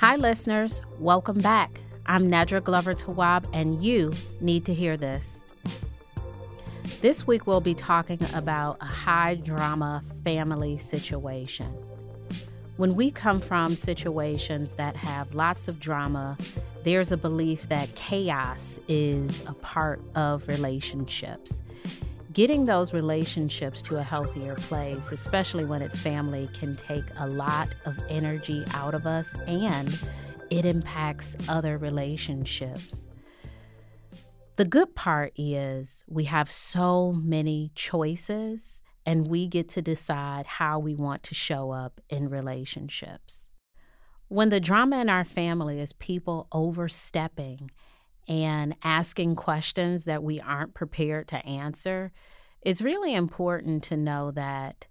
Hi, listeners. Welcome back. I'm Nedra Glover Tawwab, and you need to hear this. This week, we'll be talking about a high drama family situation. When we come from situations that have lots of drama, there's a belief that chaos is a part of relationships getting those relationships to a healthier place, especially when it's family, can take a lot of energy out of us and it impacts other relationships. The good part is we have so many choices and we get to decide how we want to show up in relationships. When the drama in our family is people overstepping and asking questions that we aren't prepared to answer, it's really important to know that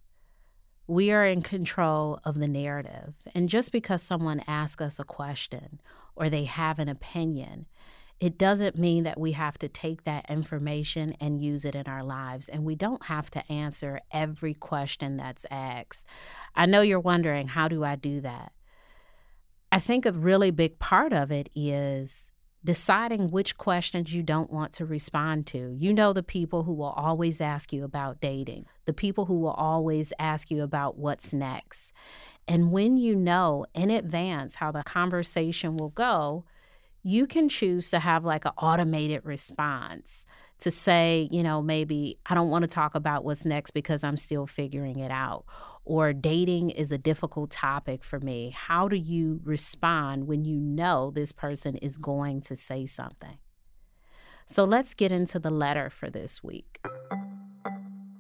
we are in control of the narrative. And just because someone asks us a question or they have an opinion, it doesn't mean that we have to take that information and use it in our lives. And we don't have to answer every question that's asked. I know you're wondering, how do I do that? I think a really big part of it is deciding which questions you don't want to respond to. You know, the people who will always ask you about dating, the people who will always ask you about what's next. And when you know in advance how the conversation will go, you can choose to have like an automated response to say, you know, maybe I don't want to talk about what's next because I'm still figuring it out or dating is a difficult topic for me. How do you respond when you know this person is going to say something? So let's get into the letter for this week.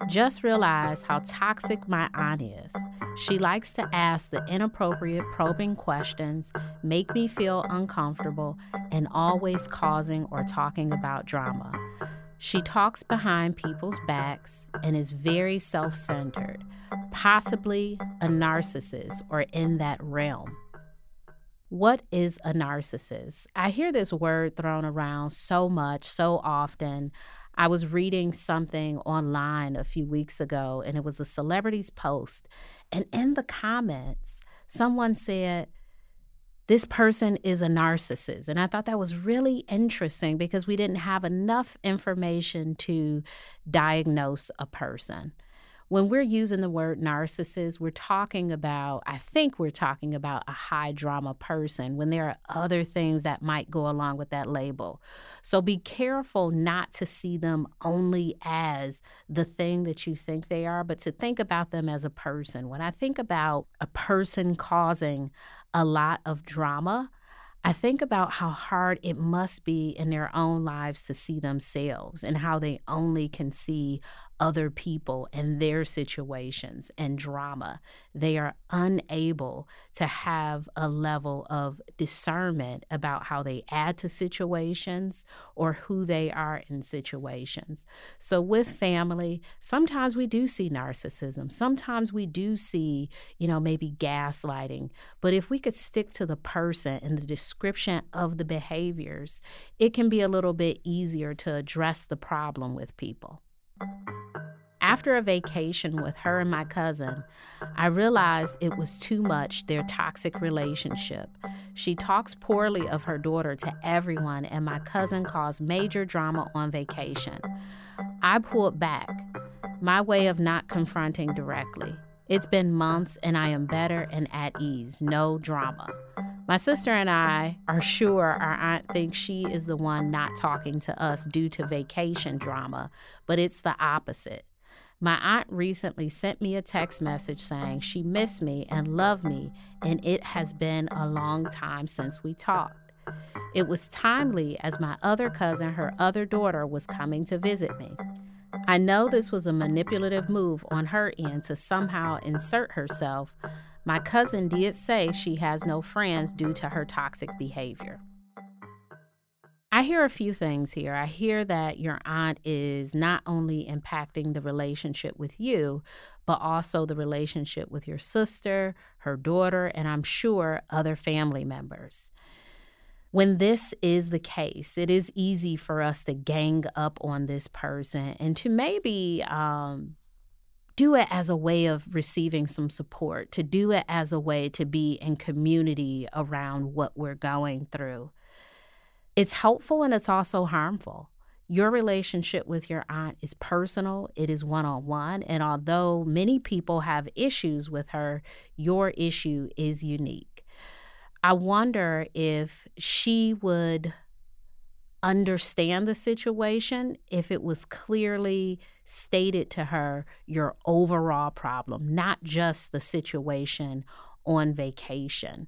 Just realize how toxic my aunt is. She likes to ask the inappropriate probing questions, make me feel uncomfortable, and always causing or talking about drama. She talks behind people's backs and is very self centered, possibly a narcissist or in that realm. What is a narcissist? I hear this word thrown around so much, so often. I was reading something online a few weeks ago, and it was a celebrity's post. And in the comments, someone said, this person is a narcissist. And I thought that was really interesting because we didn't have enough information to diagnose a person. When we're using the word narcissist, we're talking about, I think we're talking about a high drama person when there are other things that might go along with that label. So be careful not to see them only as the thing that you think they are, but to think about them as a person. When I think about a person causing a lot of drama, I think about how hard it must be in their own lives to see themselves and how they only can see other people and their situations and drama. They are unable to have a level of discernment about how they add to situations or who they are in situations. So, with family, sometimes we do see narcissism. Sometimes we do see, you know, maybe gaslighting. But if we could stick to the person and the description of the behaviors, it can be a little bit easier to address the problem with people. After a vacation with her and my cousin, I realized it was too much their toxic relationship. She talks poorly of her daughter to everyone, and my cousin caused major drama on vacation. I pulled back, my way of not confronting directly. It's been months, and I am better and at ease. No drama. My sister and I are sure our aunt thinks she is the one not talking to us due to vacation drama, but it's the opposite. My aunt recently sent me a text message saying she missed me and loved me, and it has been a long time since we talked. It was timely as my other cousin, her other daughter, was coming to visit me. I know this was a manipulative move on her end to somehow insert herself, my cousin did say she has no friends due to her toxic behavior. I hear a few things here. I hear that your aunt is not only impacting the relationship with you, but also the relationship with your sister, her daughter, and I'm sure other family members. When this is the case, it is easy for us to gang up on this person and to maybe um, do it as a way of receiving some support, to do it as a way to be in community around what we're going through. It's helpful and it's also harmful. Your relationship with your aunt is personal, it is one on one. And although many people have issues with her, your issue is unique. I wonder if she would understand the situation if it was clearly stated to her your overall problem, not just the situation on vacation.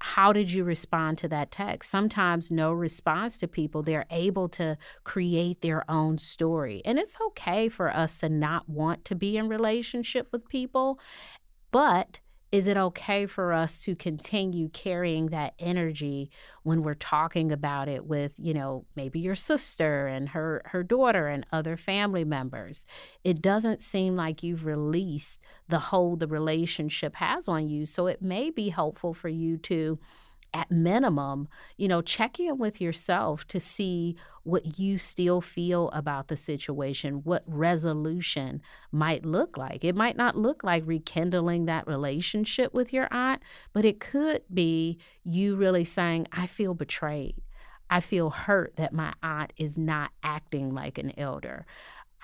How did you respond to that text? Sometimes, no response to people, they're able to create their own story. And it's okay for us to not want to be in relationship with people, but is it okay for us to continue carrying that energy when we're talking about it with you know maybe your sister and her her daughter and other family members? It doesn't seem like you've released the hold the relationship has on you so it may be helpful for you to at minimum, you know, check in with yourself to see what you still feel about the situation, what resolution might look like. It might not look like rekindling that relationship with your aunt, but it could be you really saying, I feel betrayed. I feel hurt that my aunt is not acting like an elder.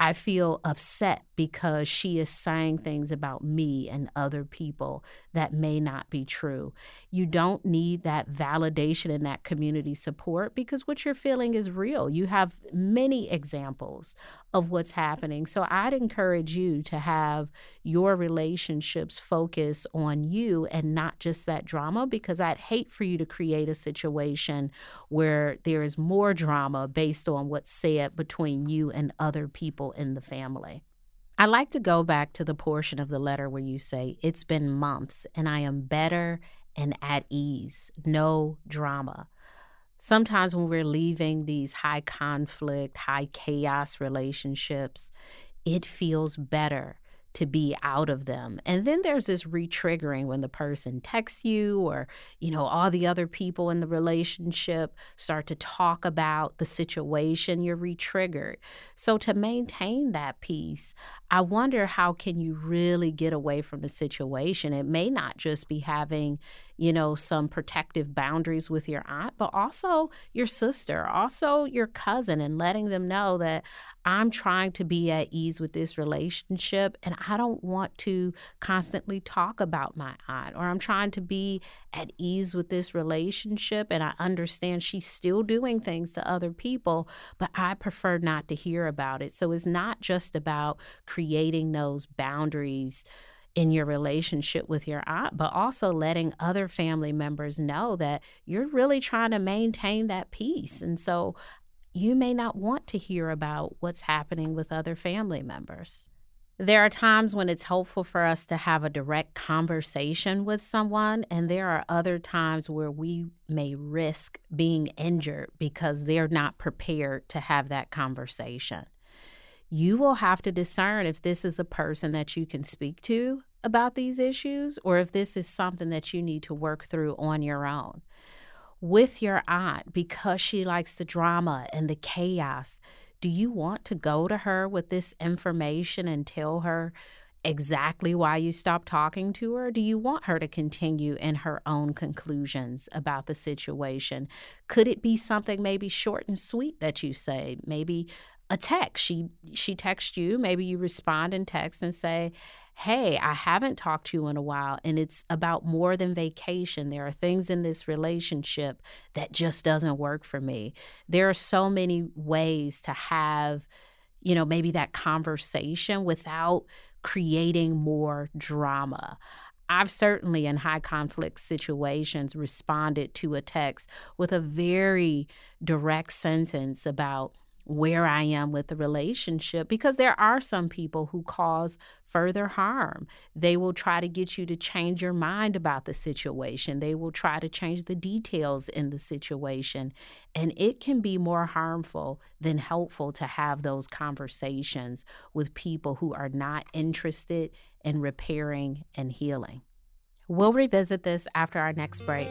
I feel upset because she is saying things about me and other people that may not be true. You don't need that validation and that community support because what you're feeling is real. You have many examples of what's happening. So I'd encourage you to have your relationships focus on you and not just that drama because I'd hate for you to create a situation where there is more drama based on what's said between you and other people in the family. I like to go back to the portion of the letter where you say, It's been months and I am better and at ease, no drama sometimes when we're leaving these high conflict, high chaos relationships, it feels better to be out of them. And then there's this retriggering when the person texts you or, you know, all the other people in the relationship start to talk about the situation, you're retriggered. So to maintain that peace, I wonder how can you really get away from the situation? It may not just be having, you know, some protective boundaries with your aunt, but also your sister, also your cousin, and letting them know that I'm trying to be at ease with this relationship and I don't want to constantly talk about my aunt, or I'm trying to be at ease with this relationship and I understand she's still doing things to other people, but I prefer not to hear about it. So it's not just about creating those boundaries in your relationship with your aunt, but also letting other family members know that you're really trying to maintain that peace. And so you may not want to hear about what's happening with other family members. There are times when it's helpful for us to have a direct conversation with someone, and there are other times where we may risk being injured because they're not prepared to have that conversation. You will have to discern if this is a person that you can speak to about these issues or if this is something that you need to work through on your own. With your aunt, because she likes the drama and the chaos, do you want to go to her with this information and tell her exactly why you stopped talking to her? Do you want her to continue in her own conclusions about the situation? Could it be something maybe short and sweet that you say? Maybe a text. She she texts you, maybe you respond in text and say, hey, I haven't talked to you in a while, and it's about more than vacation. There are things in this relationship that just doesn't work for me. There are so many ways to have, you know, maybe that conversation without creating more drama. I've certainly, in high conflict situations, responded to a text with a very direct sentence about where I am with the relationship because there are some people who cause further harm. They will try to get you to change your mind about the situation. They will try to change the details in the situation. And it can be more harmful than helpful to have those conversations with people who are not interested in repairing and healing. We'll revisit this after our next break.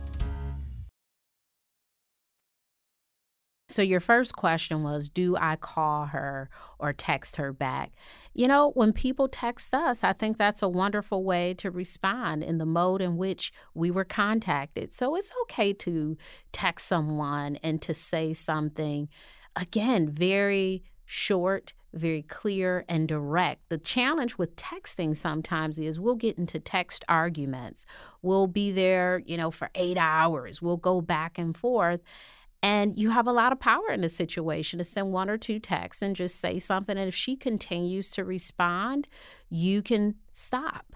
So, your first question was Do I call her or text her back? You know, when people text us, I think that's a wonderful way to respond in the mode in which we were contacted. So, it's okay to text someone and to say something, again, very short, very clear, and direct. The challenge with texting sometimes is we'll get into text arguments. We'll be there, you know, for eight hours, we'll go back and forth. And you have a lot of power in the situation to send one or two texts and just say something. And if she continues to respond, you can stop.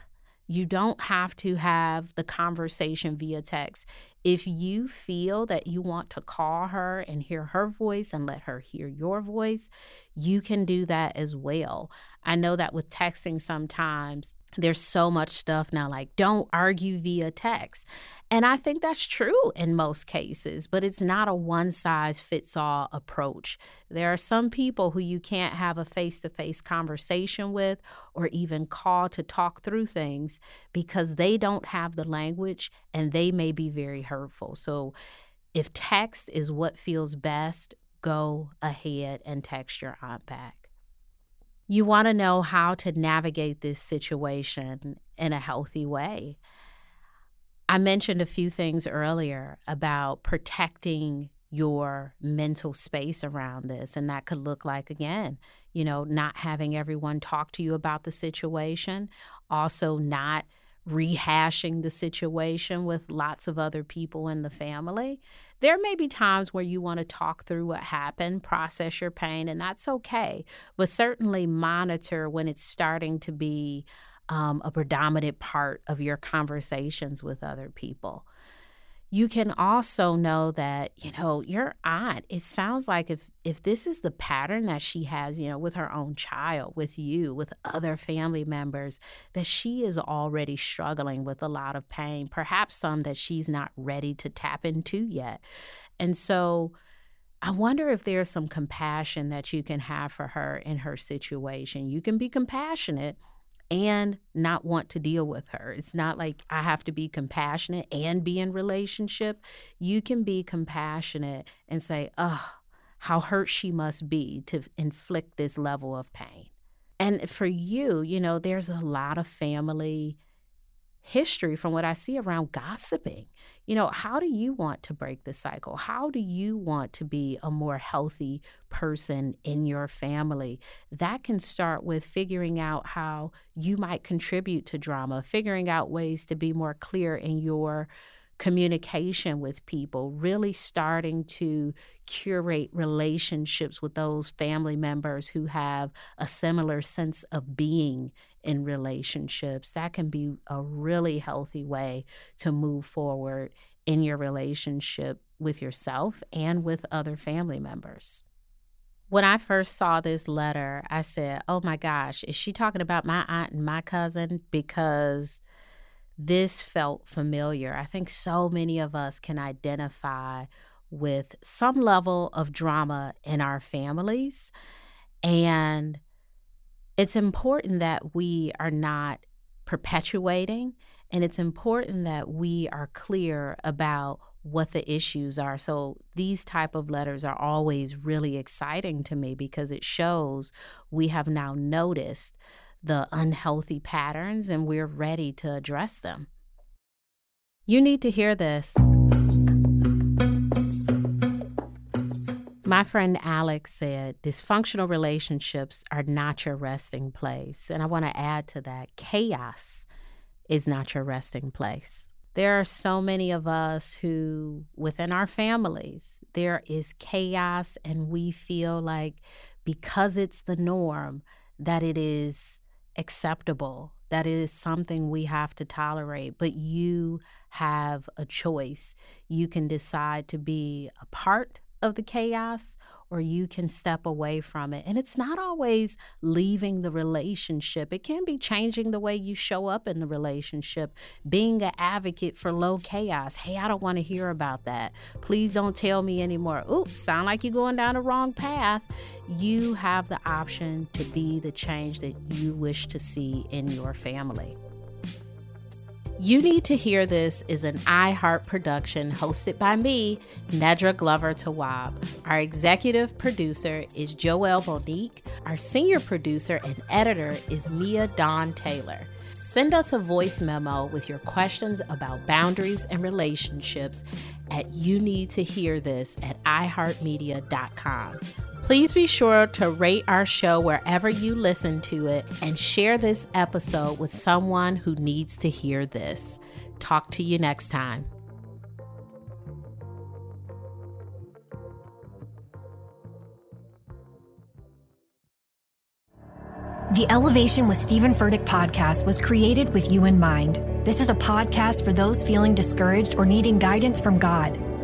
You don't have to have the conversation via text. If you feel that you want to call her and hear her voice and let her hear your voice, you can do that as well. I know that with texting sometimes there's so much stuff now like don't argue via text. And I think that's true in most cases, but it's not a one size fits all approach. There are some people who you can't have a face to face conversation with or even call to talk through things because they don't have the language and they may be very hurtful. So if text is what feels best, go ahead and text your aunt back. You want to know how to navigate this situation in a healthy way. I mentioned a few things earlier about protecting your mental space around this. And that could look like, again, you know, not having everyone talk to you about the situation, also not rehashing the situation with lots of other people in the family. There may be times where you want to talk through what happened, process your pain, and that's okay. But certainly monitor when it's starting to be um, a predominant part of your conversations with other people you can also know that you know your aunt it sounds like if if this is the pattern that she has you know with her own child with you with other family members that she is already struggling with a lot of pain perhaps some that she's not ready to tap into yet and so I wonder if there's some compassion that you can have for her in her situation. You can be compassionate and not want to deal with her. It's not like I have to be compassionate and be in relationship. You can be compassionate and say, "Oh, how hurt she must be to inflict this level of pain." And for you, you know, there's a lot of family history from what I see around gossiping. You know, how do you want to break the cycle? How do you want to be a more healthy person in your family? That can start with figuring out how you might contribute to drama, figuring out ways to be more clear in your communication with people, really starting to curate relationships with those family members who have a similar sense of being in relationships. That can be a really healthy way to move forward in your relationship with yourself and with other family members. When I first saw this letter, I said, Oh my gosh, is she talking about my aunt and my cousin? Because this felt familiar. I think so many of us can identify with some level of drama in our families. And it's important that we are not perpetuating, and it's important that we are clear about what the issues are. So these type of letters are always really exciting to me because it shows we have now noticed the unhealthy patterns and we're ready to address them. You need to hear this. My friend Alex said, dysfunctional relationships are not your resting place. And I want to add to that chaos is not your resting place. There are so many of us who, within our families, there is chaos, and we feel like because it's the norm, that it is acceptable. That is something we have to tolerate, but you have a choice. You can decide to be a part of the chaos or you can step away from it. And it's not always leaving the relationship, it can be changing the way you show up in the relationship, being an advocate for low chaos. Hey, I don't want to hear about that. Please don't tell me anymore. Oops, sound like you're going down the wrong path. You have the option to be the change that you wish to see in your family. You Need to Hear This is an iHeart production hosted by me, Nedra Glover Tawwab. Our executive producer is Joelle Monique. Our senior producer and editor is Mia Dawn Taylor. Send us a voice memo with your questions about boundaries and relationships at you need to hear this at iheartmedia.com. Please be sure to rate our show wherever you listen to it and share this episode with someone who needs to hear this. Talk to you next time. The Elevation with Stephen Furtick podcast was created with you in mind. This is a podcast for those feeling discouraged or needing guidance from God.